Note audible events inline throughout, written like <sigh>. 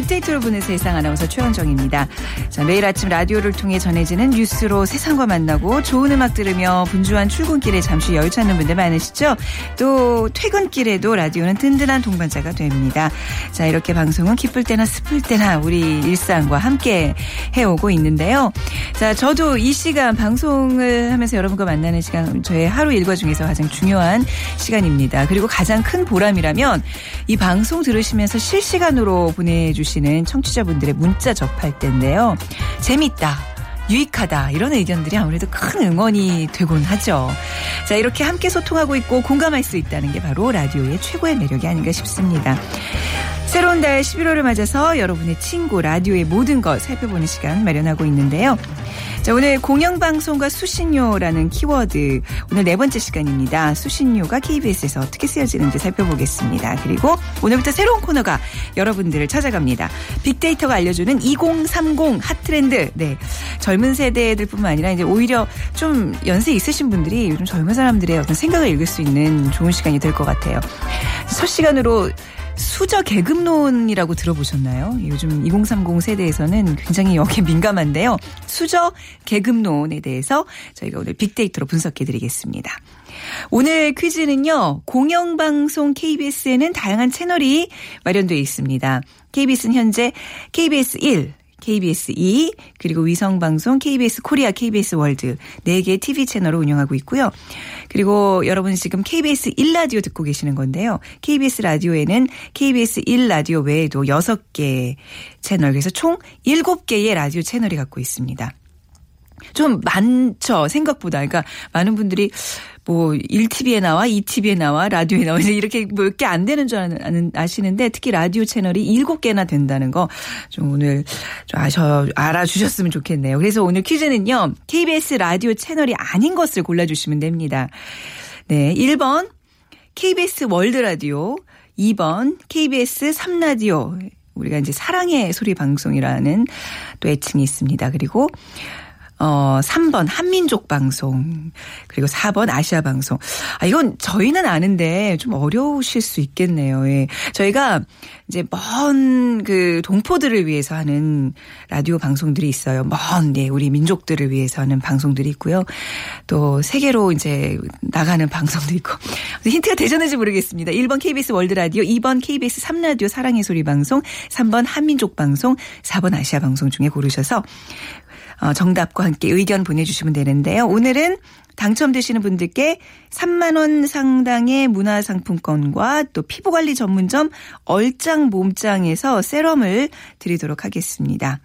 빅데이터로 보는 세상 아나운서 최원정입니다. 자, 매일 아침 라디오를 통해 전해지는 뉴스로 세상과 만나고 좋은 음악 들으며 분주한 출근길에 잠시 여유 찾는 분들 많으시죠? 또 퇴근길에도 라디오는 든든한 동반자가 됩니다. 자, 이렇게 방송은 기쁠 때나 슬플 때나 우리 일상과 함께 해오고 있는데요. 자, 저도 이 시간 방송을 하면서 여러분과 만나는 시간 저의 하루 일과 중에서 가장 중요한 시간입니다. 그리고 가장 큰 보람이라면 이 방송 들으시면서 실시간으로 보내주시 는 청취자분들의 문자 접할 때인데요. 재밌다. 유익하다 이런 의견들이 아무래도 큰 응원이 되곤 하죠. 자 이렇게 함께 소통하고 있고 공감할 수 있다는 게 바로 라디오의 최고의 매력이 아닌가 싶습니다. 새로운 달 11월을 맞아서 여러분의 친구 라디오의 모든 것 살펴보는 시간 마련하고 있는데요. 자, 오늘 공영방송과 수신료라는 키워드 오늘 네 번째 시간입니다. 수신료가 KBS에서 어떻게 쓰여지는지 살펴보겠습니다. 그리고 오늘부터 새로운 코너가 여러분들을 찾아갑니다. 빅데이터가 알려주는 2030 핫트렌드. 네. 젊은 세대들뿐만 아니라 이제 오히려 좀 연세 있으신 분들이 요즘 젊은 사람들의 어떤 생각을 읽을 수 있는 좋은 시간이 될 것 같아요. 첫 시간으로 수저 계급론이라고 들어보셨나요? 요즘 2030 세대에서는 굉장히 여기에 민감한데요. 수저 계급론에 대해서 저희가 오늘 빅데이터로 분석해 드리겠습니다. 오늘 퀴즈는요. 공영방송 KBS에는 다양한 채널이 마련되어 있습니다. KBS는 현재 KBS 1, KBS 2 그리고 위성 방송 KBS 코리아, KBS 월드 4개 TV 채널을 운영하고 있고요. 그리고 여러분 지금 KBS 1 라디오 듣고 계시는 건데요. KBS 라디오에는 KBS 1 라디오 외에도 6개 채널 그래서 총 7개의 라디오 채널이 갖고 있습니다. 좀 많죠. 생각보다. 그러니까 많은 분들이 뭐 1TV에 나와, 2TV에 나와, 라디오에 나와 이렇게 몇 개 안 되는 줄 아시는데 특히 라디오 채널이 7개나 된다는 거 좀 오늘 좀 아셔 알아주셨으면 좋겠네요. 그래서 오늘 퀴즈는요. KBS 라디오 채널이 아닌 것을 골라 주시면 됩니다. 네, 1번 KBS 월드 라디오, 2번 KBS 3라디오. 우리가 이제 사랑의 소리 방송이라는 또 애칭이 있습니다. 그리고 어, 3번 한민족 방송 그리고 4번 아시아 방송. 아 이건 저희는 아는데 좀 어려우실 수 있겠네요. 예. 저희가 이제 먼 그 동포들을 위해서 하는 라디오 방송들이 있어요. 먼 예, 우리 민족들을 위해서 하는 방송들이 있고요. 또 세계로 이제 나가는 <laughs> 방송도 있고. 힌트가 되셨는지 모르겠습니다. 1번 KBS 월드 라디오, 2번 KBS 3라디오 사랑의 소리 방송, 3번 한민족 방송, 4번 아시아 방송 중에 고르셔서 어, 정답과 함께 의견 보내주시면 되는데요. 오늘은 당첨되시는 분들께 3만 원 상당의 문화상품권과 또 피부관리 전문점 얼짱 몸짱에서 세럼을 드리도록 하겠습니다.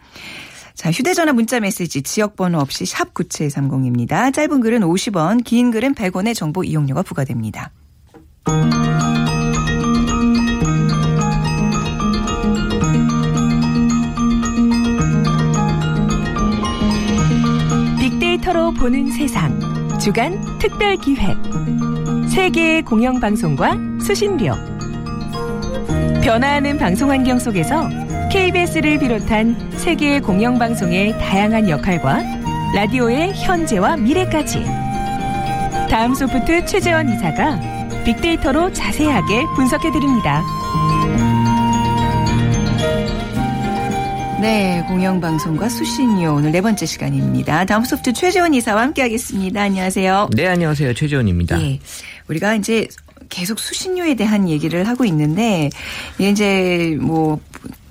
자, 휴대전화 문자 메시지 지역번호 없이 샵 9730입니다. 짧은 글은 50원, 긴 글은 100원의 정보 이용료가 부과됩니다. 빅데이터로 보는 세상. 주간 특별 기획. 세계의 공영 방송과 수신료. 변화하는 방송 환경 속에서 KBS를 비롯한 세계의 공영 방송의 다양한 역할과 라디오의 현재와 미래까지. 다음 소프트 최재원 이사가 빅데이터로 자세하게 분석해 드립니다. 네, 공영방송과 수신료 오늘 네 번째 시간입니다. 다음 소프트 최재원 이사와 함께하겠습니다. 안녕하세요. 네, 안녕하세요. 최재원입니다. 예, 우리가 이제 계속 수신료에 대한 얘기를 하고 있는데 이제 뭐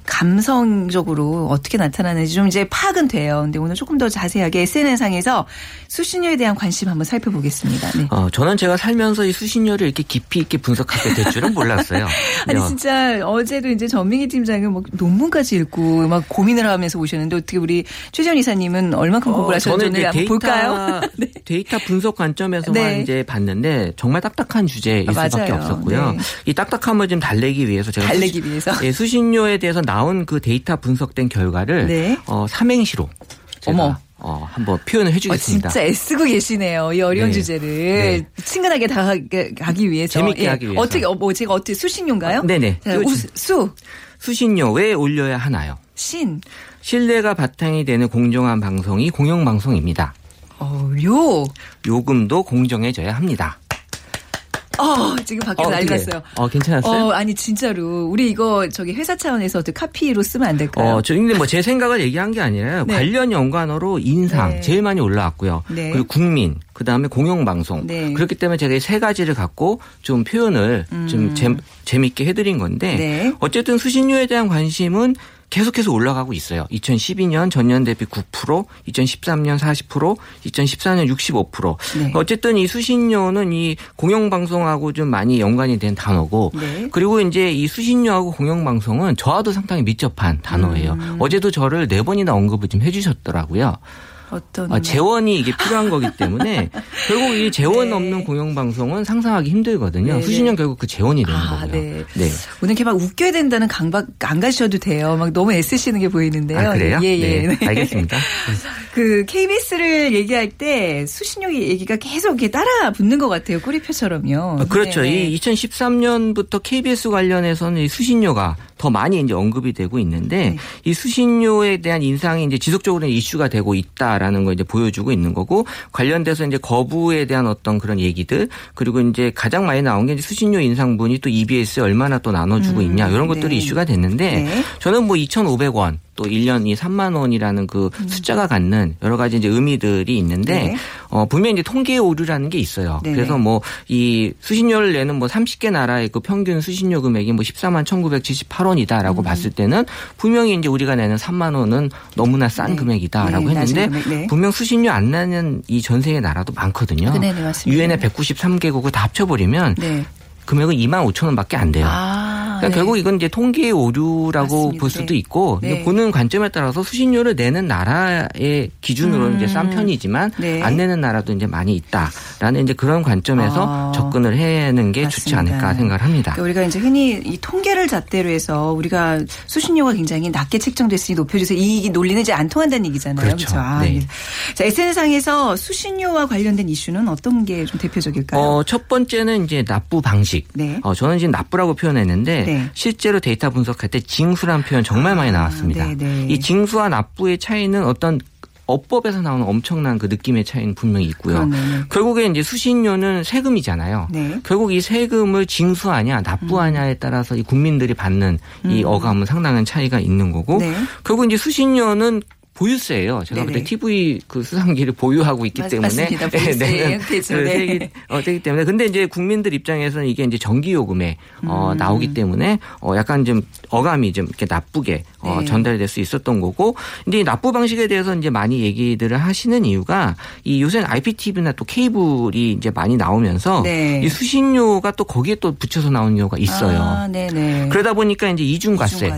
감성적으로 어떻게 나타나는지 좀 이제 파악은 돼요. 근데 오늘 조금 더 자세하게 SNS상에서 수신료에 대한 관심 한번 살펴보겠습니다. 네. 어, 저는 제가 살면서 이 수신료를 이렇게 깊이 있게 분석하게 될 줄은 몰랐어요. <laughs> 아니 진짜 어제도 이제 전민기 팀장은 뭐 논문까지 읽고 막 고민을 하면서 오셨는데 어떻게 우리 최재원 이사님은 얼만큼 어, 공부를 하셨는지 한번 데이터, 볼까요? <laughs> 네. 데이터 분석 관점에서만 네. 이제 봤는데 정말 딱딱한 주제일 아, 수밖에 없었고요. 네. 이 딱딱함을 좀 달래기 위해서 제가 달래기 수신, 위해서 예, 수신료에 대해서 나온 그 데이터 분석된 결과를 네. 어, 삼행시로 어머. 어, 한번 표현을 해주겠습니다. 어, 진짜 애쓰고 계시네요. 이 어려운 네. 주제를 네. 친근하게 다가가기 위해서. 재밌게 예. 하기 위해서. 어떻게 어, 뭐 제가 어떻게 수신료인가요? 어, 네네. 자, 우, 수 수신료 왜 올려야 하나요? 신 신뢰가 바탕이 되는 공정한 방송이 공영방송입니다. 어, 요 요금도 공정해져야 합니다. 어, 지금 밖에서 어, 난리 났어요. 어, 괜찮았어요? 어, 아니, 진짜로. 우리 이거 저기 회사 차원에서 또 카피로 쓰면 안 될까요? 어, 저, 근데 뭐 제 생각을 얘기한 게 아니라요. 네. 관련 연관어로 인상 네. 제일 많이 올라왔고요. 네. 그리고 국민, 그 다음에 공영방송. 네. 그렇기 때문에 제가 이 세 가지를 갖고 좀 표현을 음. 좀 재, 재밌게 해드린 건데 네. 어쨌든 수신료에 대한 관심은 계속해서 올라가고 있어요. 2012년 전년 대비 9%, 2013년 40%, 2014년 65%. 네. 어쨌든 이 수신료는 이 공영방송하고 좀 많이 연관이 된 단어고 네. 그리고 이제 이 수신료하고 공영방송은 저와도 상당히密접한 단어예요. 음. 어제도 저를 네 번이나 언급을 좀 해주셨더라고요. 어떤 아, 재원이 이게 필요한 거기 때문에 <laughs> 결국 이 재원 네. 없는 공영 방송은 상상하기 힘들거든요. 네. 수신년 결국 그 재원이 되는 아, 거고요. 네. 네. 오늘 이렇게 막 웃겨야 된다는 강박 안 가셔도 돼요. 막 너무 애쓰시는 게 보이는데요. 아, 그래요? 예, 예. 네. 알겠습니다. 그 KBS를 얘기할 때 수신료 얘기가 계속 이렇게 따라 붙는 것 같아요. 꼬리표처럼요. 아, 그렇죠. 네. 이 2013년부터 KBS 관련해서는 수신료가 더 많이 이제 언급이 되고 있는데 네. 이 수신료에 대한 인상이 이제 지속적으로 이슈가 되고 있다라는 걸 이제 보여주고 있는 거고 관련돼서 이제 거부에 대한 어떤 그런 얘기들 그리고 이제 가장 많이 나온 게 이제 수신료 인상분이 또 EBS에 얼마나 또 나눠주고 음, 있냐 이런 것들이 네. 이슈가 됐는데 네. 저는 뭐 2,500원 또 1년 이 3만 원이라는 그 음. 숫자가 갖는 여러 가지 이제 의미들이 있는데 네. 어 분명히 이제 통계의 오류라는 게 있어요. 네. 그래서 뭐 이 수신료를 내는 뭐 30개 나라의 그 평균 수신료 금액이 뭐 14만 1,978원이다라고 음. 봤을 때는 분명히 이제 우리가 내는 3만 원은 너무나 싼 네. 금액이다라고 네, 했는데 네. 분명 수신료 안 내는 이 전 세계 나라도 많거든요. 유엔의 193개국을 다 합쳐버리면 금액은 2만 5천 원밖에 안 돼요. 아. 그러니까 네. 결국 이건 이제 통계의 오류라고 맞습니다. 볼 수도 네. 있고 네. 보는 관점에 따라서 수신료를 내는 나라의 기준으로는 음. 이제 싼 편이지만 네. 안 내는 나라도 이제 많이 있다라는 이제 그런 관점에서 아. 접근을 해는 게 맞습니다. 좋지 않을까 생각을 합니다. 그러니까 우리가 이제 흔히 이 통계를 잣대로 해서 우리가 수신료가 굉장히 낮게 책정됐으니 높여주세요. 이 논리는 이제 안 통한다는 얘기잖아요. 그렇죠. 그렇죠? 아, 네. 자, SNS상에서 수신료와 관련된 이슈는 어떤 게 좀 대표적일까요? 어, 첫 번째는 이제 납부 방식. 네. 어, 저는 지금 납부라고 표현했는데 네. 실제로 데이터 분석할 때 징수란 표현 정말 많이 아, 나왔습니다. 아, 이 징수와 납부의 차이는 어떤 어법에서 나오는 엄청난 그 느낌의 차이는 분명히 있고요. 그러네. 결국에 이제 수신료는 세금이잖아요. 네. 결국 이 세금을 징수하냐 납부하냐에 따라서 이 국민들이 받는 이 음. 어감은 상당한 차이가 있는 거고 네. 결국 이제 수신료는 보유세예요. 제가 그때 TV 그 수상기를 보유하고 있기 맞, 때문에 맞습니다. <laughs> 보유세 네, 그 네. 어, 되기 때문에 근데 이제 국민들 입장에서는 이게 이제 전기 요금에 어, 음. 나오기 때문에 어, 약간 좀 어감이 좀 이렇게 나쁘게 어, 네. 전달될 수 있었던 거고 근데 이 납부 방식에 대해서 이제 많이 얘기들을 하시는 이유가 이 요새는 IPTV나 또 케이블이 이제 많이 나오면서 네. 이 수신료가 또 거기에 또 붙여서 나오는 경우가 있어요. 아, 그러다 보니까 이제 이중과세,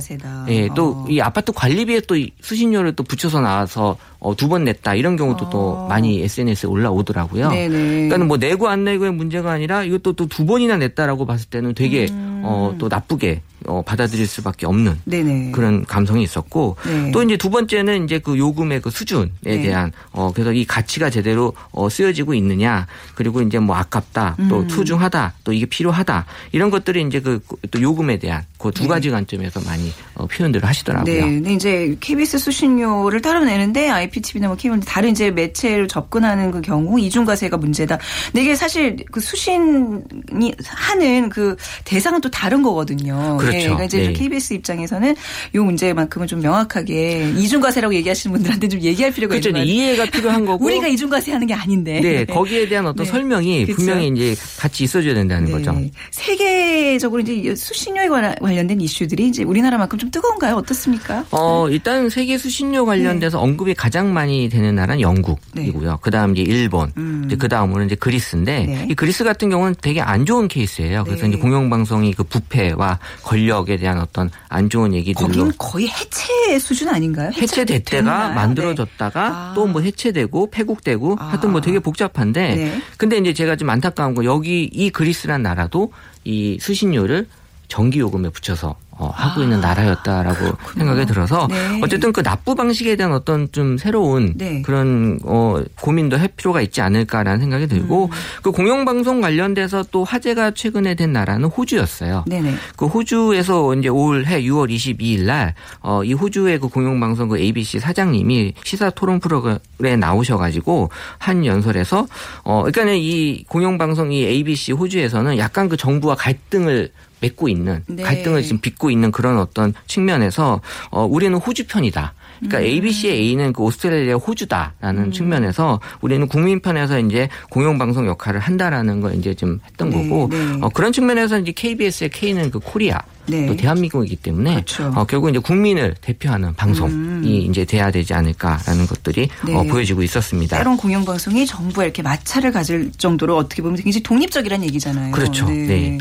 예, 또이 어. 아파트 관리비에 또 수신료를 또 붙여 맞춰서 나와서 어, 두 번 냈다 이런 경우도 아. 또 많이 SNS에 올라오더라고요. 그러니까 뭐 내고 안 내고의 문제가 아니라 이것도 또 두 번이나 냈다라고 봤을 때는 되게 음. 어, 또 나쁘게 어, 받아들일 수밖에 없는 네네. 그런 감성이 있었고 네. 또 이제 두 번째는 이제 그 요금의 그 수준에 네. 대한 어, 그래서 이 가치가 제대로 어, 쓰여지고 있느냐 그리고 이제 뭐 아깝다 또 음. 투중하다 또 이게 필요하다 이런 것들이 이제 그 또 요금에 대한 그두 가지 관점에서 많이 어, 표현들을 하시더라고요. 네. 근데 이제 KBS 수신료를 따로 내는데 IPTV나 뭐 케이블 다른 이제 매체로 접근하는 그 경우 이중과세가 문제다. 근데 이게 사실 그 수신이 하는 그 대상은 또 다른 거거든요. 그렇죠. 네. 그러니까 이제 네. KBS 입장에서는 이 문제만큼은 좀 명확하게 이중과세라고 얘기하시는 분들한테 좀 얘기할 필요가 그렇죠. 있는 거죠. 이해가 필요한 거고 우리가 이중과세 하는 게 아닌데. 네. 거기에 대한 어떤 네. 설명이 그렇죠. 분명히 이제 같이 있어줘야 된다는 네. 거죠. 세계적으로 이제 수신료에 관련된 이슈들이 이제 우리나라만큼 좀 뜨거운가요? 어떻습니까? 어, 일단 세계 수신료 관련돼서 네. 언급이 가장 많이 되는 나라는 영국이고요. 네. 그다음 이제 일본, 음. 이제 그다음으로는 이제 그리스인데 네. 이 그리스 같은 경우는 되게 안 좋은 케이스예요. 그래서 네. 이제 공영방송이 그 부패와 권력에 대한 어떤 안 좋은 얘기들로 거기는 거의 해체 수준 아닌가요? 해체됐다가 만들어졌다가 네. 또뭐 해체되고 폐국되고 아. 하여튼 뭐 되게 복잡한데 네. 근데 이제 제가 좀 안타까운 거 여기 이 그리스란 나라도 이 수신료를 전기 요금에 붙여서 어, 하고 있는 아, 나라였다라고 그렇구나. 생각이 들어서 네. 어쨌든 그 납부 방식에 대한 어떤 좀 새로운 네. 그런 어, 고민도 할 필요가 있지 않을까라는 생각이 들고 음. 그 공영방송 관련돼서 또 화제가 최근에 된 나라는 호주였어요. 네네. 그 호주에서 이제 올해 6월 22일 날 어, 이 호주의 그 공영방송 그 ABC 사장님이 시사 토론 프로그램에 나오셔가지고 한 연설에서 어, 그러니까는 이 공영방송 이 ABC 호주에서는 약간 그 정부와 갈등을 맺고 있는 네. 갈등을 지금 빚고 있는 그런 어떤 측면에서 어 우리는 호주 편이다. 그러니까 음. ABC의 A는 그 오스트레일리아 호주다라는 음. 측면에서 우리는 국민 편에서 이제 공영 방송 역할을 한다라는 걸 이제 좀 했던 네, 거고 네. 어, 그런 측면에서 이제 KBS의 K는 그 코리아 네. 또 대한민국이기 때문에 그렇죠. 어, 결국 이제 국민을 대표하는 방송이 음. 이제 돼야 되지 않을까라는 것들이 네. 어, 보여지고 있었습니다. 때론 공영방송이 정부에 이렇게 마찰을 가질 정도로 어떻게 보면 굉장히 독립적이라는 얘기잖아요. 그렇죠. 네. 네.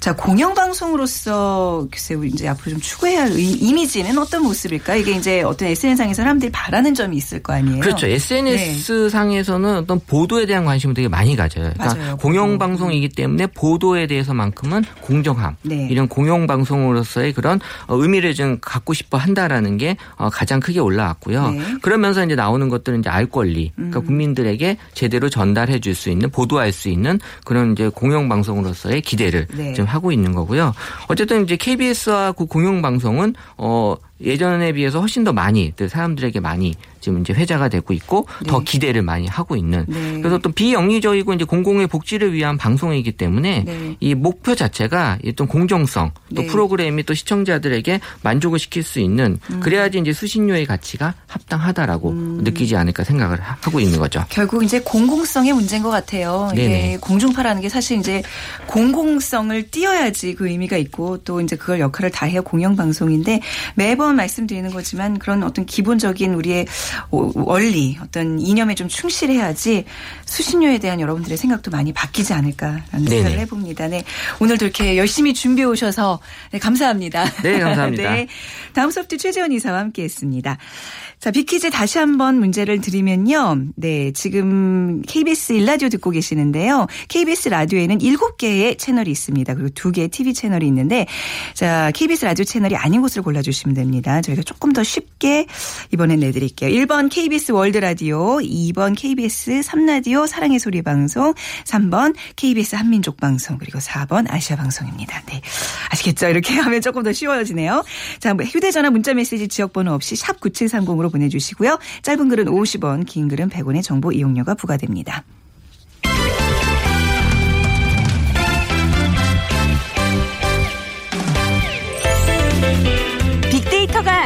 자 공영방송으로서 글쎄 이제 앞으로 좀 추구해야 할 이미지는 어떤 모습일까? 이게 이제 어떤 SNS상에서 사람들이 바라는 점이 있을 거 아니에요. 그렇죠. SNS 상에서는 어떤 보도에 대한 관심을 되게 많이 가져요. 그러니까. 공영방송이기 때문에 보도에 대해서만큼은 공정함 네. 이런 공영 방송으로서의 그런 어, 의미를 좀 갖고 싶어 한다라는 게 어, 가장 크게 올라왔고요. 네. 그러면서 이제 나오는 것들은 이제 알 권리, 그러니까 음. 국민들에게 제대로 전달해 줄 수 있는 보도할 수 있는 그런 이제 공영 방송으로서의 기대를 네. 좀 하고 있는 거고요. 어쨌든 이제 KBS와 그 공영 방송은 어 예전에 비해서 훨씬 더 많이 사람들에게 많이 지금 이제 회자가 되고 있고 네. 더 기대를 많이 하고 있는 네. 그래서 또 비영리적이고 이제 공공의 복지를 위한 방송이기 때문에 네. 이 목표 자체가 어떤 공정성 또 네. 프로그램이 또 시청자들에게 만족을 시킬 수 있는 음. 그래야지 이제 수신료의 가치가 합당하다라고 음. 느끼지 않을까 생각을 하고 있는 거죠. 결국 이제 공공성의 문제인 것 같아요. 이게 공중파라는 게 사실 이제 공공성을 띄어야지 그 의미가 있고 또 이제 그걸 역할을 다해야 공영방송인데 매번 말씀드리는 거지만 그런 어떤 기본적인 우리의 원리 어떤 이념에 좀 충실해야지 수신료에 대한 여러분들의 생각도 많이 바뀌지 않을까라는 네네. 생각을 해봅니다. 네. 오늘도 이렇게 열심히 준비해 오셔서 네, 감사합니다. 네, 감사합니다. <laughs> 네. 다음 소프트 최재원 이사와 함께 했습니다. 자, 비키즈 다시 한번 문제를 드리면요. 네, 지금 KBS 일라디오 듣고 계시는데요. KBS 라디오에는 7개의 채널이 있습니다. 그리고 2개의 TV 채널이 있는데 자, KBS 라디오 채널이 아닌 것을 골라 주시면 됩니다. 저희가 조금 더 쉽게 이번엔 내 드릴게요. 1번 KBS 월드 라디오, 2번 KBS 3라디오 사랑의 소리 방송, 3번 KBS 한민족 방송, 그리고 4번 아시아 방송입니다. 네. 아시겠죠? 이렇게 <laughs> 하면 조금 더 쉬워지네요. 자, 뭐 휴대전화 문자 메시지 지역번호 없이 샵 9730으로 콩으로 보내주시고요. 짧은 글은 50원, 긴 글은 100원의 정보 이용료가 부과됩니다.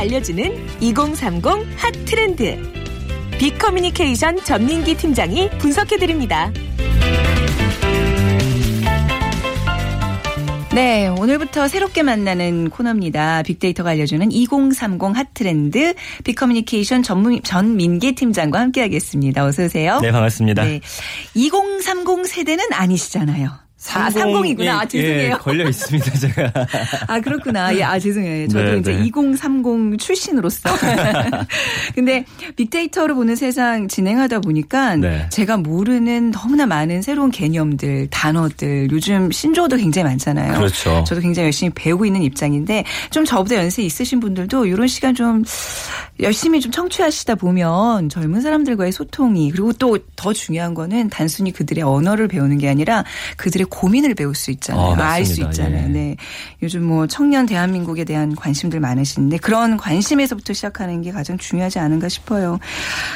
알려주는 2030 핫 트렌드. 빅커뮤니케이션 전민기 팀장이 분석해드립니다. 네, 오늘부터 새롭게 만나는 코너입니다. 빅데이터가 알려주는 2030 핫트렌드 빅커뮤니케이션 전문, 전민기 팀장과 함께하겠습니다. 어서 오세요. 네, 반갑습니다. 네, 2030 세대는 아니시잖아요. 4, 30이구나. 아, 죄송해요. 예, 걸려 있습니다, 제가. 아, 그렇구나. 예, 아, 죄송해요. 저도 네, 이제 네. 2030 출신으로서. <laughs> 근데 빅데이터로 보는 세상 진행하다 보니까 네. 제가 모르는 너무나 많은 새로운 개념들, 단어들, 요즘 신조어도 굉장히 많잖아요. 그렇죠. 저도 굉장히 열심히 배우고 있는 입장인데 좀 저보다 연세 있으신 분들도 이런 시간 좀 열심히 좀 청취하시다 보면 젊은 사람들과의 소통이 그리고 또 더 중요한 거는 단순히 그들의 언어를 배우는 게 아니라 그들의 고민을 배울 수 있잖아요. 아, 알수 있잖아요. 예. 네. 요즘 뭐 청년 대한민국에 대한 관심들 많으신데 그런 관심에서부터 시작하는 게 가장 중요하지 않은가 싶어요.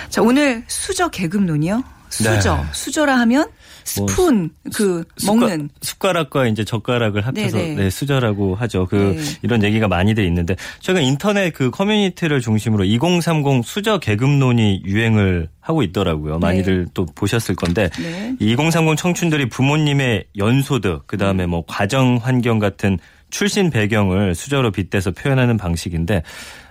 자, 오늘 수저 계급론이요. 수저. 네. 수저라 하면 뭐 스푼 뭐 그 숟가, 먹는 숟가락과 이제 젓가락을 합쳐서 네, 수저라고 하죠. 그 네. 이런 얘기가 많이 돼 있는데 최근 인터넷 그 커뮤니티를 중심으로 2030 수저 계급론이 유행을 하고 있더라고요. 많이들 네. 또 보셨을 건데 네. 2030 청춘들이 부모님의 연소득 그다음에 뭐 가정 환경 같은 출신 배경을 수저로 빗대서 표현하는 방식인데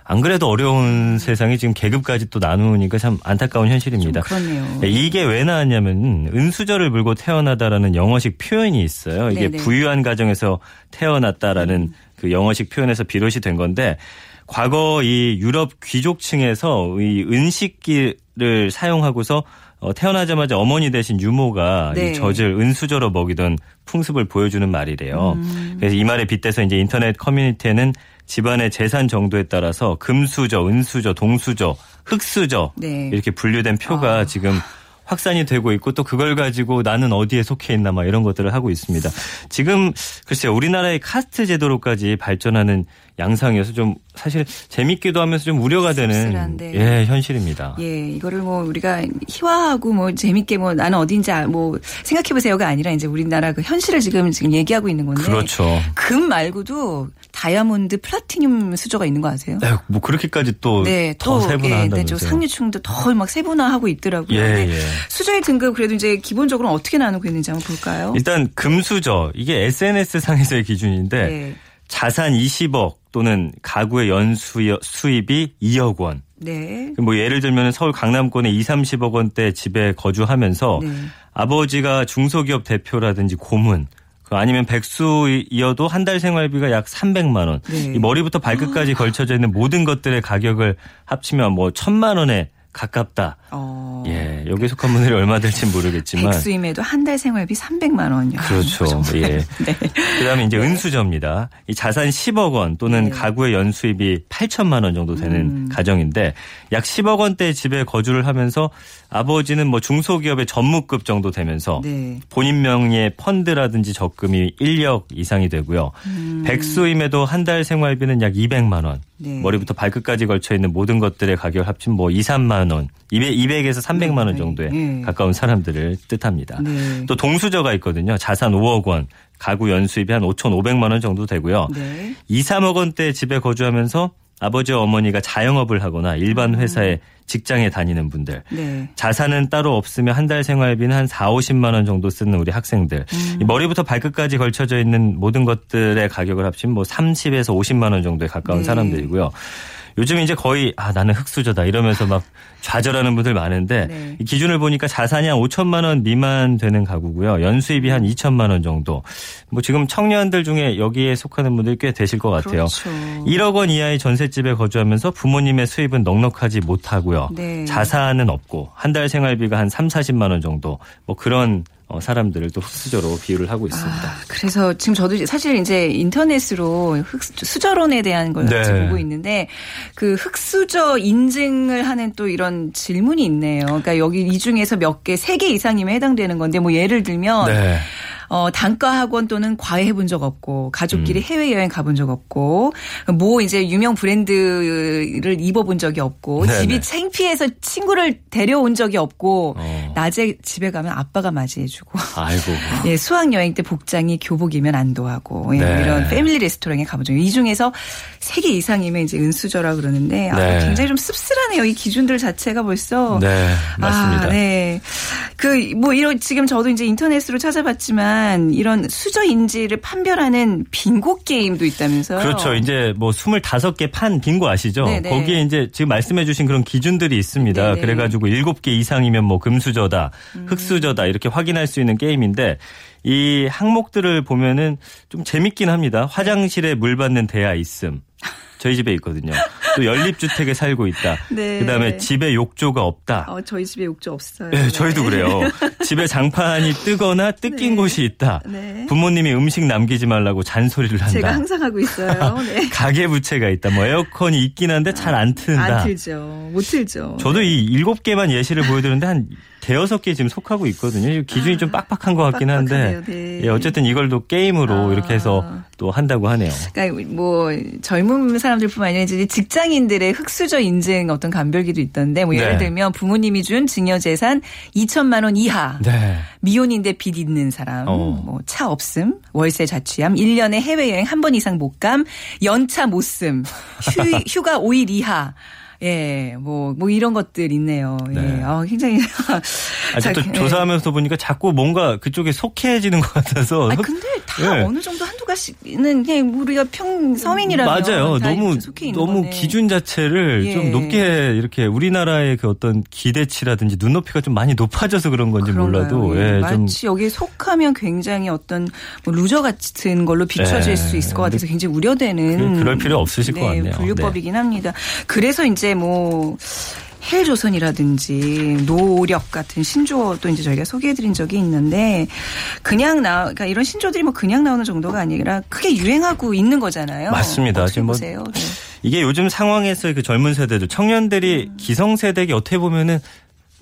안 그래도 어려운 세상이 지금 계급까지 또 나누니까 참 안타까운 현실입니다. 그렇네요. 네, 이게 왜 나왔냐면 은수저를 물고 태어나다라는 영어식 표현이 있어요. 이게 네네. 부유한 가정에서 태어났다라는 음. 그 영어식 표현에서 비롯이 된 건데 과거 이 유럽 귀족층에서 이 은식기를 사용하고서 어, 태어나자마자 어머니 대신 유모가 네. 이 젖을 은수저로 먹이던 풍습을 보여주는 말이래요. 음. 그래서 이 말에 빗대서 이제 인터넷 커뮤니티에는 집안의 재산 정도에 따라서 금수저, 은수저, 동수저, 흑수저 네. 이렇게 분류된 표가 아. 지금 확산이 되고 있고 또 그걸 가지고 나는 어디에 속해 있나 막 이런 것들을 하고 있습니다. 지금 글쎄요 우리나라의 카스트 제도로까지 발전하는 양상이어서 좀 사실 재밌기도 하면서 좀 우려가 되는 예 현실입니다. 예 이거를 뭐 우리가 희화하고 뭐 재밌게 뭐 나는 어딘지 아, 뭐 생각해 보세요가 아니라 이제 우리나라 그 현실을 지금 지금 얘기하고 있는 건데 그렇죠. 금 말고도 다이아몬드, 플라티늄 수저가 있는 거 아세요? 네, 뭐 그렇게까지 또더 네, 세분화한다면서요? 네, 네, 상류층도 더 막 세분화하고 있더라고요. 예, 예. 수저의 등급 그래도 이제 기본적으로 어떻게 나누고 있는지 한번 볼까요? 일단 금수저 이게 SNS 상에서의 기준인데 네. 자산 20억 또는 가구의 연수 수입이 2억 원. 네. 뭐 예를 들면 서울 강남권에 2, 30억 원대 집에 거주하면서 네. 아버지가 중소기업 대표라든지 고문 그 아니면 백수이어도 한 달 생활비가 약 300만 원. 네. 이 머리부터 발끝까지 아. 걸쳐져 있는 모든 것들의 가격을 합치면 뭐 천만 원에 가깝다. 어. 예, 여기 속한 분들이 얼마 될지 모르겠지만 백수임에도 한 달 생활비 300만 원이요. 그렇죠. 예. 네. 그다음에 이제 네. 은수저입니다. 이 자산 10억 원 또는 네. 가구의 연수입이 8천만 원 정도 되는 음. 가정인데 약 10억 원대 집에 거주를 하면서 아버지는 뭐 중소기업의 전무급 정도 되면서 네. 본인 명의의 펀드라든지 적금이 1억 이상이 되고요. 음. 백수임에도 한 달 생활비는 약 200만 원. 네. 머리부터 발끝까지 걸쳐 있는 모든 것들의 가격을 합치면 뭐 2, 3만 원, 200, 200에서 300만 원 네. 정도에 네. 가까운 사람들을 뜻합니다. 네. 또 동수저가 있거든요. 자산 5억 원, 가구 연수입이 한 5,500만 원 정도 되고요. 네. 2, 3억 원대 집에 거주하면서 아버지와 어머니가 자영업을 하거나 일반 음. 회사에 직장에 다니는 분들. 네. 자산은 따로 없으면 한달 생활비는 한 4, 50만 원 정도 쓰는 우리 학생들. 음. 머리부터 발끝까지 걸쳐져 있는 모든 것들의 가격을 합치면 뭐 30에서 50만 원 정도에 가까운 네. 사람들이고요. 요즘 이제 거의 아 나는 흑수저다 이러면서 막 <laughs> 좌절하는 분들 많은데 네. 이 기준을 보니까 자산이 한 5천만 원 미만 되는 가구고요. 연수입이 한 2천만 원 정도. 뭐 지금 청년들 중에 여기에 속하는 분들 꽤 되실 것 같아요. 그렇죠. 1억 원 이하의 전셋집에 거주하면서 부모님의 수입은 넉넉하지 못하고요. 네. 자산은 없고 한 달 생활비가 한 3, 40만 원 정도. 뭐 그런 어, 사람들을 또 흑수저로 비유를 하고 있습니다. 아, 그래서 지금 저도 사실 이제 인터넷으로 흑 수저론에 대한 걸 네. 보고 있는데 그 흑수저 인증을 하는 또 이런 질문이 있네요. 그러니까 여기 이 중에서 몇 개, 세 개 이상이면 해당되는 건데 뭐 예를 들면 네. 어, 단과 학원 또는 과외 해본 적 없고 가족끼리 음. 해외 여행 가본 적 없고 뭐 이제 유명 브랜드를 입어본 적이 없고 네네. 집이 창피해서 친구를 데려온 적이 없고 어. 낮에 집에 가면 아빠가 맞이해주고 아이고 <laughs> 예 수학 여행 때 복장이 교복이면 안도하고 예, 네. 이런 패밀리 레스토랑에 가본 적이 이 중에서 세 개 이상이면 이제 은수저라 그러는데 아, 네. 아, 굉장히 좀 씁쓸하네요 이 기준들 자체가 벌써 네 맞습니다. 아, 네. 그 뭐 이런 지금 저도 이제 인터넷으로 찾아봤지만 이런 수저 인지를 판별하는 빙고 게임도 있다면서요? 그렇죠. 이제 뭐 25개 판 빙고 아시죠? 네네. 거기에 이제 지금 말씀해 주신 그런 기준들이 있습니다. 네네. 그래 가지고 7개 이상이면 뭐 금수저다, 음. 흑수저다 이렇게 확인할 수 있는 게임인데 이 항목들을 보면은 좀 재밌긴 합니다. 화장실에 물 받는 대야 있음. 저희 집에 있거든요. 또 연립주택에 살고 있다. 네. 그다음에 집에 욕조가 없다. 어, 저희 집에 욕조 없어요. 네, 저희도 네. 그래요. 집에 장판이 뜨거나 뜯긴 네. 곳이 있다. 네. 부모님이 음식 남기지 말라고 잔소리를 한다. 제가 항상 하고 있어요. <laughs> 네. 가계 부채가 있다. 뭐 에어컨이 있긴 한데 잘 안 트는다. 안 틀죠. 못 틀죠. 저도 이 일곱 개만 예시를 보여드렸는데 한 대여섯 개 지금 속하고 있거든요. 기준이 아, 좀 빡빡한 것 같긴 한데 네. 예, 어쨌든 이걸 또 게임으로 아. 이렇게 해서 또 한다고 하네요. 그러니까 뭐 젊은 사람들뿐만 아니라 이제 직장 인들의 흑수저 인증 어떤 감별기도 있던데 뭐 예를 네. 들면 부모님이 준 증여 재산 2천만 원 이하, 네. 미혼인데 빚 있는 사람, 어. 뭐차 없음, 월세 자취함, 1년에 해외 여행 한 번 이상 못 감, 연차 못 쓴, <laughs> 휴가 5일 이하. 예, 뭐, 뭐 이런 것들 있네요. 예. 네. 아, 굉장히. 아직도 예. 조사하면서 보니까 자꾸 뭔가 그쪽에 속해지는 것 같아서. 아, 근데 다 예. 어느 정도 한두 가지는 그냥 우리가 평 서민이라면. 맞아요. 너무, 너무 거네. 기준 자체를 예. 좀 높게 이렇게 우리나라의 그 어떤 기대치라든지 눈높이가 좀 많이 높아져서 그런 건지 그런가요? 몰라도. 예, 마치 좀. 여기에 속하면 굉장히 어떤 뭐 루저 같은 걸로 비춰질 예. 수 있을 것 같아서 굉장히 우려되는. 그, 럴 필요 없으실 네, 것 같네요. 분류법이긴 네. 합니다. 그래서 이제 뭐 헬조선이라든지 노오력 같은 신조어도 이제 저희가 소개해드린 적이 있는데 그냥 나 그러니까 이런 신조들이 뭐 그냥 나오는 정도가 아니라 크게 유행하고 있는 거잖아요. 맞습니다. 지금 뭐 보세요. 네. 이게 요즘 상황에서 그 젊은 세대들 청년들이 음. 기성 세대에게 어떻게 보면은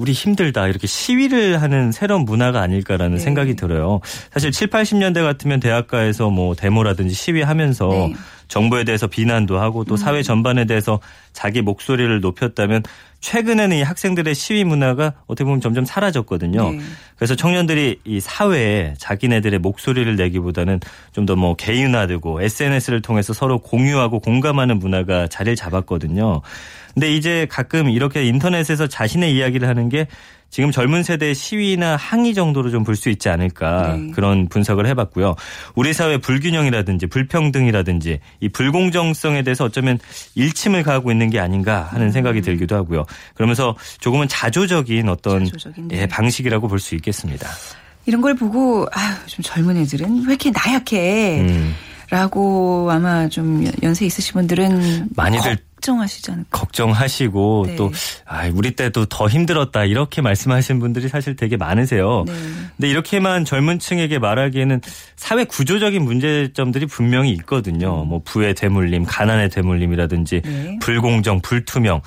우리 힘들다 이렇게 시위를 하는 새로운 문화가 아닐까라는 네. 생각이 들어요. 사실 7, 80년대 같으면 대학가에서 뭐 데모라든지 시위하면서 네. 정부에 대해서 비난도 하고 또 음. 사회 전반에 대해서 자기 목소리를 높였다면 최근에는 이 학생들의 시위 문화가 어떻게 보면 점점 사라졌거든요. 네. 그래서 청년들이 이 사회에 자기네들의 목소리를 내기보다는 좀 더 뭐 개인화되고 SNS를 통해서 서로 공유하고 공감하는 문화가 자리를 잡았거든요. 근데 이제 가끔 이렇게 인터넷에서 자신의 이야기를 하는 게 지금 젊은 세대의 시위나 항의 정도로 좀 볼 수 있지 않을까 네. 그런 분석을 해봤고요. 우리 사회 불균형이라든지 불평등이라든지 이 불공정성에 대해서 어쩌면 일침을 가하고 있는 게 아닌가 하는 음. 생각이 들기도 하고요. 그러면서 조금은 자조적인 어떤 예, 방식이라고 볼 수 있겠습니다. 이런 걸 보고 아유 좀 젊은 애들은 왜 이렇게 나약해? 음. 라고 아마 좀 연세 있으신 분들은 많이들 걱정하시지 않을까? 걱정하시고 네. 또 아, 우리 때도 더 힘들었다 이렇게 말씀하시는 분들이 사실 되게 많으세요. 네. 근데 이렇게만 젊은 층에게 말하기에는 사회 구조적인 문제점들이 분명히 있거든요. 음. 뭐 부의 대물림, 가난의 대물림이라든지 네. 불공정, 불투명.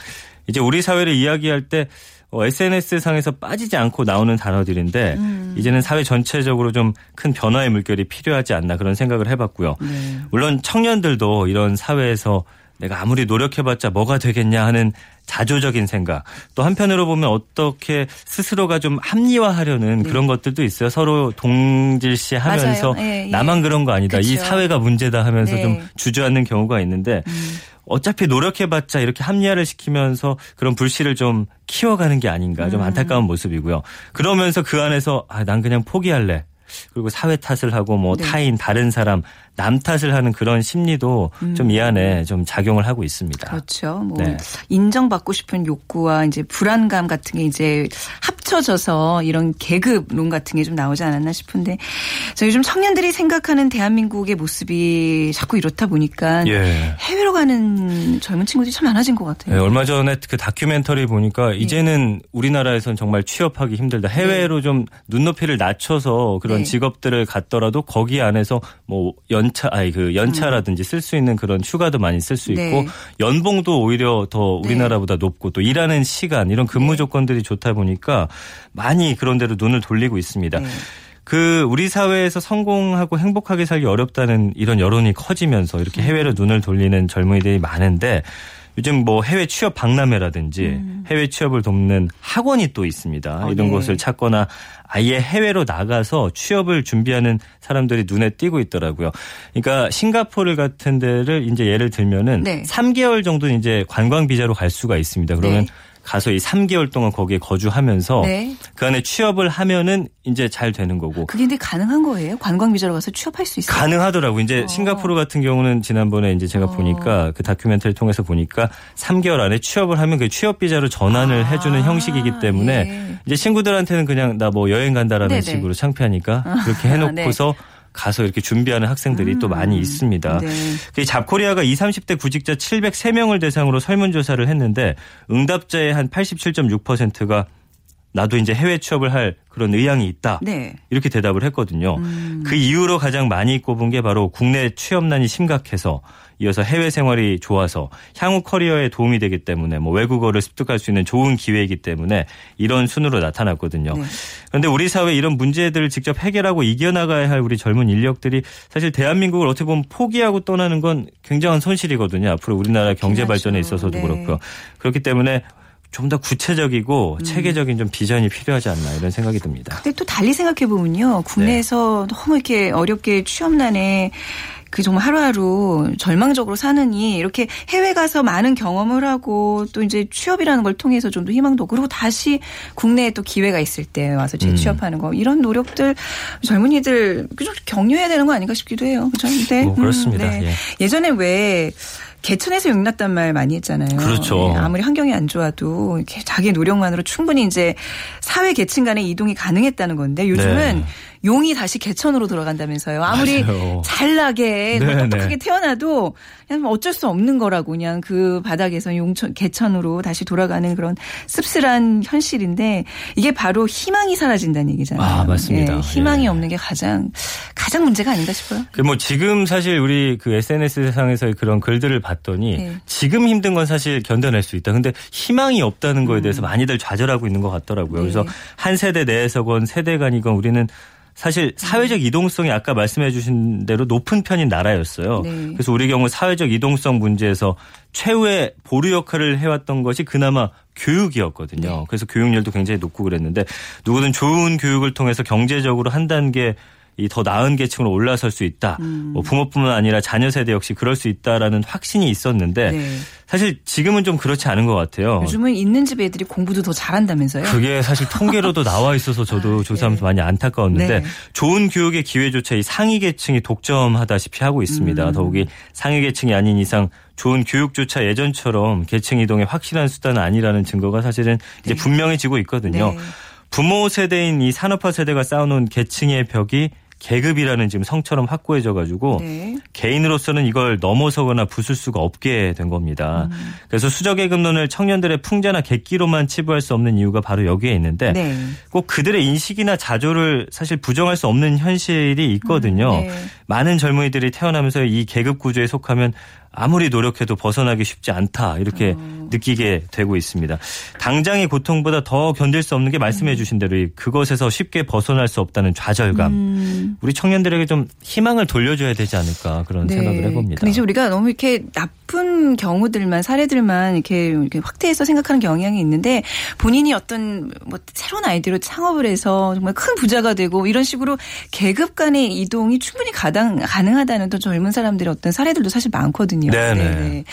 이제 우리 사회를 이야기할 때 SNS 어, 상에서 빠지지 않고 나오는 단어들인데 음. 이제는 사회 전체적으로 좀 큰 변화의 물결이 필요하지 않나 그런 생각을 해봤고요. 네. 물론 청년들도 이런 사회에서 내가 아무리 노력해봤자 뭐가 되겠냐 하는 자조적인 생각. 또 한편으로 보면 어떻게 스스로가 좀 합리화하려는 네. 그런 것들도 있어요. 서로 동질시 하면서 예, 예. 나만 그런 거 아니다. 그쵸. 이 사회가 문제다 하면서 네. 좀 주저앉는 경우가 있는데 음. 어차피 노력해봤자 이렇게 합리화를 시키면서 그런 불씨를 좀 키워가는 게 아닌가 좀 음. 안타까운 모습이고요. 그러면서 그 안에서 아, 난 그냥 포기할래. 그리고 사회 탓을 하고 뭐 네. 타인 다른 사람 남 탓을 하는 그런 심리도 음. 좀이 안에 좀 작용을 하고 있습니다. 그렇죠. 뭐 네. 인정받고 싶은 욕구와 이제 불안감 같은 게 이제 합쳐져서 이런 계급론 같은 게 좀 나오지 않았나 싶은데 저 요즘 청년들이 생각하는 대한민국의 모습이 자꾸 이렇다 보니까 예. 해외로 가는 젊은 친구들이 참 많아진 것 같아요. 네, 얼마 전에 그 다큐멘터리 보니까 네. 이제는 우리나라에선 정말 취업하기 힘들다. 해외로 네. 좀 눈높이를 낮춰서 그런 네. 직업들을 갖더라도 거기 안에서 뭐 연 연차 아니 그 연차라든지 쓸 수 있는 그런 휴가도 많이 쓸 수 있고 네. 연봉도 오히려 더 네. 우리나라보다 높고 또 일하는 시간 이런 근무 네. 조건들이 좋다 보니까 많이 그런 데로 눈을 돌리고 있습니다. 네. 그 우리 사회에서 성공하고 행복하게 살기 어렵다는 이런 여론이 커지면서 이렇게 음. 해외로 눈을 돌리는 젊은이들이 많은데 요즘 뭐 해외 취업 박람회라든지 음. 해외 취업을 돕는 학원이 또 있습니다. 어, 이런 네. 곳을 찾거나 아예 해외로 나가서 취업을 준비하는 사람들이 눈에 띄고 있더라고요. 그러니까 싱가포르 같은 데를 이제 예를 들면은 네. 3개월 정도는 이제 관광 비자로 갈 수가 있습니다. 그러면 네. 가서 이 3개월 동안 거기에 거주하면서 네. 그 안에 취업을 하면은 이제 잘 되는 거고. 그게 근데 가능한 거예요? 관광 비자로 가서 취업할 수 있어요? 가능하더라고. 이제 어. 싱가포르 같은 경우는 지난번에 이제 제가 어. 보니까 그 다큐멘터리 통해서 보니까 3개월 안에 취업을 하면 그 취업 비자로 전환을 아. 해주는 형식이기 때문에 예. 이제 친구들한테는 그냥 나 뭐 여행 간다라는 네네. 식으로 창피하니까 그렇게 <laughs> 해놓고서 네. 가서 이렇게 준비하는 학생들이 음. 또 많이 있습니다. 네. 그 잡코리아가 20, 30대 구직자 703명을 대상으로 설문조사를 했는데 응답자의 한 87.6%가 나도 이제 해외 취업을 할 그런 의향이 있다. 네. 이렇게 대답을 했거든요. 음. 그 이후로 가장 많이 꼽은 게 바로 국내 취업난이 심각해서 이어서 해외 생활이 좋아서 향후 커리어에 도움이 되기 때문에 뭐 외국어를 습득할 수 있는 좋은 기회이기 때문에 이런 순으로 나타났거든요. 네. 그런데 우리 사회 이런 문제들을 직접 해결하고 이겨나가야 할 우리 젊은 인력들이 사실 대한민국을 어떻게 보면 포기하고 떠나는 건 굉장한 손실이거든요. 앞으로 우리나라 경제 발전에 있어서도 네. 그렇고요. 그렇기 때문에 좀더 구체적이고 음. 체계적인 좀 비전이 필요하지 않나 이런 생각이 듭니다. 근데 또 달리 생각해 보면요. 국내에서 네. 너무 이렇게 어렵게 취업난에 그 정말 하루하루 절망적으로 사느니 이렇게 해외 가서 많은 경험을 하고 또 이제 취업이라는 걸 통해서 좀 더 희망도 그리고 다시 국내에 또 기회가 있을 때 와서 재취업하는 거 이런 노력들 젊은이들 좀 격려해야 되는 거 아닌가 싶기도 해요. 그렇죠? 네. 뭐 그렇습니다. 음, 네. 예. 전에 왜 개천에서 용났단 말 많이 했잖아요. 그렇죠. 네, 아무리 환경이 안 좋아도 자기의 노력만으로 충분히 이제 사회 계층 간의 이동이 가능했다는 건데 요즘은 네. 용이 다시 개천으로 돌아간다면서요. 아무리 맞아요. 잘나게 네, 똑똑하게 네. 태어나도 그냥 어쩔 수 없는 거라고 그냥 그 바닥에서 용천 개천으로 다시 돌아가는 그런 씁쓸한 현실인데 이게 바로 희망이 사라진다는 얘기잖아요. 아 맞습니다. 예, 희망이 예. 없는 게 가장 가장 문제가 아닌가 싶어요. 그뭐 지금 사실 우리 그 SNS 세상에서의 그런 글들을 봤더니 네. 지금 힘든 건 사실 견뎌낼 수 있다. 근데 희망이 없다는 거에 대해서 음. 많이들 좌절하고 있는 것 같더라고요. 네. 그래서 한 세대 내에서건 세대 간이건 우리는 사실 사회적 이동성이 아까 말씀해 주신 대로 높은 편인 나라였어요. 네. 그래서 우리 경우 사회적 이동성 문제에서 최후의 보류 역할을 해왔던 것이 그나마 교육이었거든요. 네. 그래서 교육열도 굉장히 높고 그랬는데 누구든 좋은 교육을 통해서 경제적으로 한 단계 이 더 나은 계층으로 올라설 수 있다. 음. 뭐 부모뿐만 아니라 자녀 세대 역시 그럴 수 있다라는 확신이 있었는데 네. 사실 지금은 좀 그렇지 않은 것 같아요. 요즘은 있는 집 애들이 공부도 더 잘한다면서요? 그게 사실 통계로도 <laughs> 나와 있어서 저도 아, 조사하면서 네. 많이 안타까웠는데 네. 좋은 교육의 기회조차 이 상위 계층이 독점하다시피 하고 있습니다. 음. 더욱이 상위 계층이 아닌 이상 좋은 교육조차 예전처럼 계층 이동의 확실한 수단은 아니라는 증거가 사실은 이제 네. 분명해지고 있거든요. 네. 부모 세대인 이 산업화 세대가 쌓아놓은 계층의 벽이 계급이라는 지금 성처럼 확고해져 가지고 네. 개인으로서는 이걸 넘어서거나 부술 수가 없게 된 겁니다. 음. 그래서 수저계급론을 청년들의 풍자나 객기로만 치부할 수 없는 이유가 바로 여기에 있는데 네. 꼭 그들의 인식이나 자조를 사실 부정할 수 없는 현실이 있거든요. 음. 네. 많은 젊은이들이 태어나면서 이 계급 구조에 속하면 아무리 노력해도 벗어나기 쉽지 않다 이렇게 어. 느끼게 되고 있습니다. 당장의 고통보다 더 견딜 수 없는 게 말씀해 음. 주신 대로 그것에서 쉽게 벗어날 수 없다는 좌절감. 음. 우리 청년들에게 좀 희망을 돌려줘야 되지 않을까 그런 네. 생각을 해봅니다. 근데 이제 우리가 너무 이렇게 나쁜 경우들만 사례들만 이렇게, 이렇게 확대해서 생각하는 경향이 있는데 본인이 어떤 뭐 새로운 아이디어로 창업을 해서 정말 큰 부자가 되고 이런 식으로 계급 간의 이동이 충분히 가당, 가능하다는 또 젊은 사람들의 어떤 사례들도 사실 많거든요. 네네. 네네.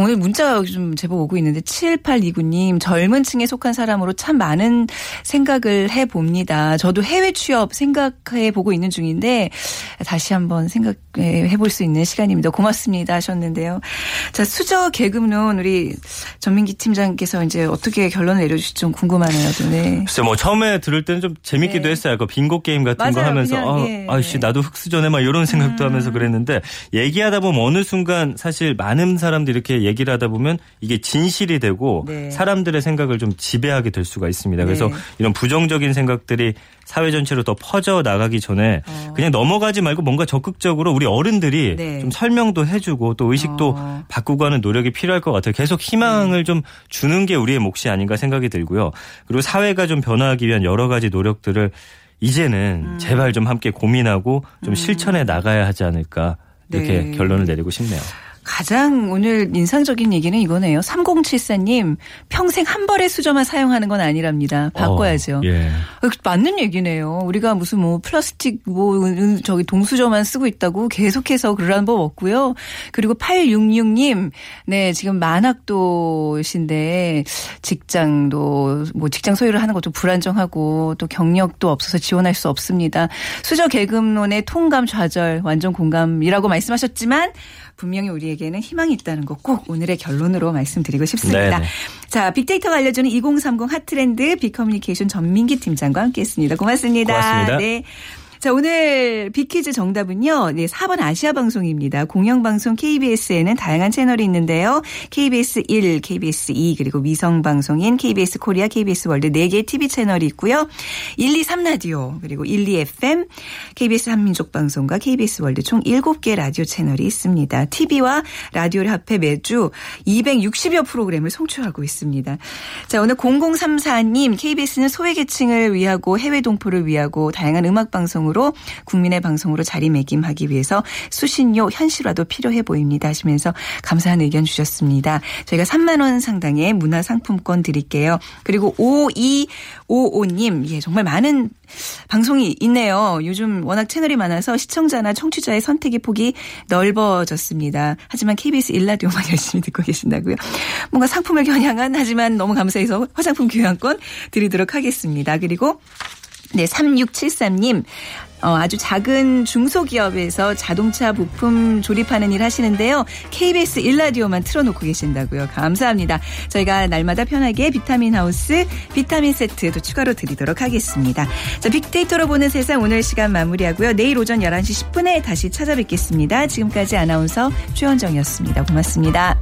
오늘 문자 좀 제법 오고 있는데 7829님 젊은 층에 속한 사람으로 참 많은 생각을 해 봅니다. 저도 해외 취업 생각해 보고 있는 중인데 다시 한번 생각해 볼 수 있는 시간입니다. 고맙습니다 하셨는데요. 자, 수저 계급론 우리 전민기 팀장께서 이제 어떻게 결론을 내려주실지 좀 궁금하네요. 네. 글쎄 뭐 처음에 들을 때는 좀 재밌기도 네. 했어요. 그 빙고 게임 같은 맞아요. 거 하면서 그냥, 아, 예. 아씨 나도 흑수저네 막 이런 생각도 음. 하면서 그랬는데 얘기하다 보면 어느 순간 사실 많은 사람들이 이렇게 얘기를 하다 보면 이게 진실이 되고 네. 사람들의 생각을 좀 지배하게 될 수가 있습니다. 그래서 네. 이런 부정적인 생각들이 사회 전체로 더 퍼져 나가기 전에 어. 그냥 넘어가지 말고 뭔가 적극적으로 우리 어른들이 네. 좀 설명도 해주고 또 의식도 어. 바꾸고 하는 노력이 필요할 것 같아요. 계속 희망을 네. 좀 주는 게 우리의 몫이 아닌가 생각이 들고요. 그리고 사회가 좀 변화하기 위한 여러 가지 노력들을 이제는 음. 제발 좀 함께 고민하고 좀 음. 실천해 나가야 하지 않을까 이렇게 네. 결론을 내리고 싶네요. 가장 오늘 인상적인 얘기는 이거네요. 3074님 평생 한 벌의 수저만 사용하는 건 아니랍니다. 바꿔야죠. 어, 예. 맞는 얘기네요. 우리가 무슨 뭐 플라스틱 뭐 저기 동수저만 쓰고 있다고 계속해서 그러는 법 없고요. 그리고 866님 네 지금 만학도신데 직장도 뭐 직장 소유를 하는 것도 불안정하고 또 경력도 없어서 지원할 수 없습니다. 수저 계급론의 통감 좌절 완전 공감이라고 말씀하셨지만 분명히 우리에게는 희망이 있다는 거 꼭 오늘의 결론으로 말씀드리고 싶습니다. 네네. 자, 빅데이터가 알려주는 2030 핫트렌드 빅커뮤니케이션 전민기 팀장과 함께했습니다. 고맙습니다. 고맙습니다. 네. 자, 오늘 빅퀴즈 정답은요. 네, 4번 아시아 방송입니다. 공영방송 KBS에는 다양한 채널이 있는데요. KBS 1, KBS 2, 그리고 위성방송인 KBS 코리아, KBS 월드 4개 TV 채널이 있고요. 1, 2, 3 라디오, 그리고 1, 2 FM, KBS 한민족 방송과 KBS 월드 총 7개 라디오 채널이 있습니다. TV와 라디오를 합해 매주 260여 프로그램을 송출하고 있습니다. 자, 오늘 0034님, KBS는 소외계층을 위하고 해외 동포를 위하고 다양한 음악 방송을 방송으로 국민의 방송으로 자리매김하기 위해서 수신료 현실화도 필요해 보입니다 하시면서 감사한 의견 주셨습니다. 저희가 3만 원 상당의 문화 상품권 드릴게요. 그리고 5255님 예 정말 많은 방송이 있네요. 요즘 워낙 채널이 많아서 시청자나 청취자의 선택의 폭이 넓어졌습니다. 하지만 KBS 일라디오만 <laughs> 열심히 듣고 계신다고요. 뭔가 상품을 겨냥한 하지만 너무 감사해서 화장품 교환권 드리도록 하겠습니다. 그리고 네, 3673님. 어, 아주 작은 중소기업에서 자동차 부품 조립하는 일 하시는데요. KBS 일라디오만 틀어놓고 계신다고요. 감사합니다. 저희가 날마다 편하게 비타민 하우스, 비타민 세트도 추가로 드리도록 하겠습니다. 자, 빅데이터로 보는 세상 오늘 시간 마무리하고요. 내일 오전 11시 10분에 다시 찾아뵙겠습니다. 지금까지 아나운서 최원정이었습니다. 고맙습니다.